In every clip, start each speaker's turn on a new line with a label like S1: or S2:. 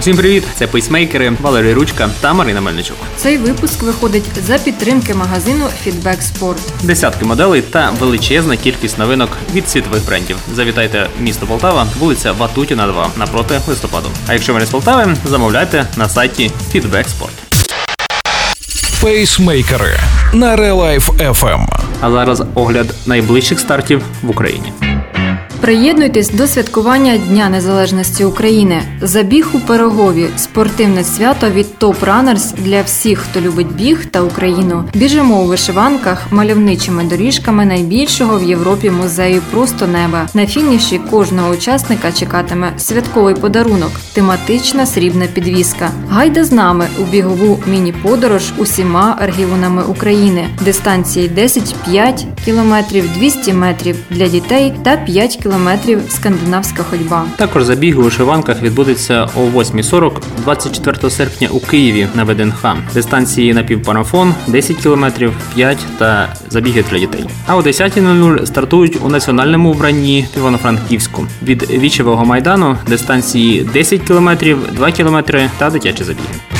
S1: Усім привіт! Це пейсмейкери Валерій Ручка та Марина Мельничук.
S2: Цей випуск виходить за підтримки магазину Feedback Sport.
S1: Десятки моделей та величезна кількість новинок від світових брендів. Завітайте в місто Полтава, вулиця Ватутіна, 2 напроти листопаду. А якщо ви не з Полтави, замовляйте на сайті Feedback Sport.
S3: Пейсмейкери на Real Life FM.
S1: А зараз огляд найближчих стартів в Україні.
S2: Приєднуйтесь до святкування Дня Незалежності України. Забіг у Пирогові спортивне свято від Top Runners для всіх, хто любить біг та Україну. Біжимо у вишиванках мальовничими доріжками найбільшого в Європі музею Просто неба. На фініші кожного учасника чекатиме святковий подарунок, тематична срібна підвіска. Гайда з нами у бігову міні-подорож усіма регіонами України. Дистанції 10-5 кілометрів, 200 метрів для дітей та 5 кілометрів скандинавська ходьба.
S1: Також забіг у вишиванках відбудеться о 8.40 24 серпня у Києві на ВДНХ. Дистанції на півпарафон 10 км, 5 та забіги для дітей. А о 10.00 стартують у національному вбранні Івано-Франківську. Від Вічевого майдану дистанції 10 км, 2 км та дитячі забіги.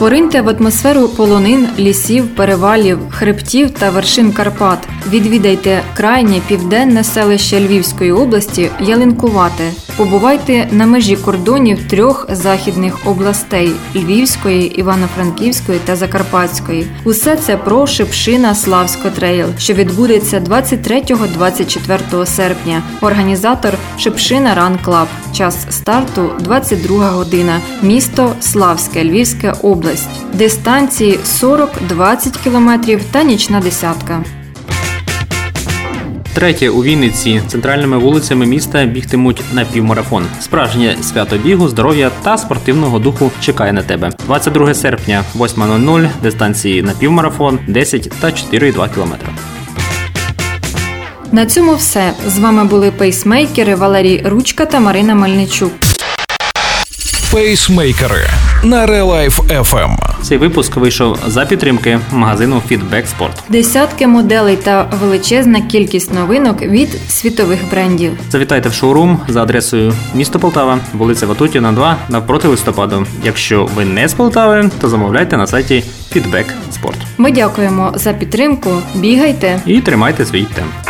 S2: Пориньте в атмосферу полонин, лісів, перевалів, хребтів та вершин Карпат. Відвідайте крайнє південне селище Львівської області Ялинкувате. Побувайте на межі кордонів трьох західних областей Львівської, Івано-Франківської та Закарпатської. Усе це про Шипшина Славсько Trail, що відбудеться 23-24 серпня. Організатор Шипшина Run Club. Час старту 22 година. Місто Славське, Львівська область. Дистанції 40-20 км та нічна десятка.
S1: Третє у Вінниці центральними вулицями міста бігтимуть напівмарафон. Справжнє свято бігу, здоров'я та спортивного духу чекає на тебе. 22 серпня, 8.00, дистанції напівмарафон, 10 та 4,2 км.
S2: На цьому все. З вами були пейсмейкери Валерій Ручка та Марина Мельничук.
S3: Пейсмейкери на Life FM.
S1: Цей випуск вийшов за підтримки магазину Feedback Sport.
S2: Десятки моделей та величезна кількість новинок від світових брендів.
S1: Завітайте в шоурум за адресою місто Полтава, вулиця Ватутіна, 2 навпроти листопаду. Якщо ви не з Полтави, то замовляйте на сайті Feedback Sport.
S2: Ми дякуємо за підтримку. Бігайте.
S1: І тримайте свій темп.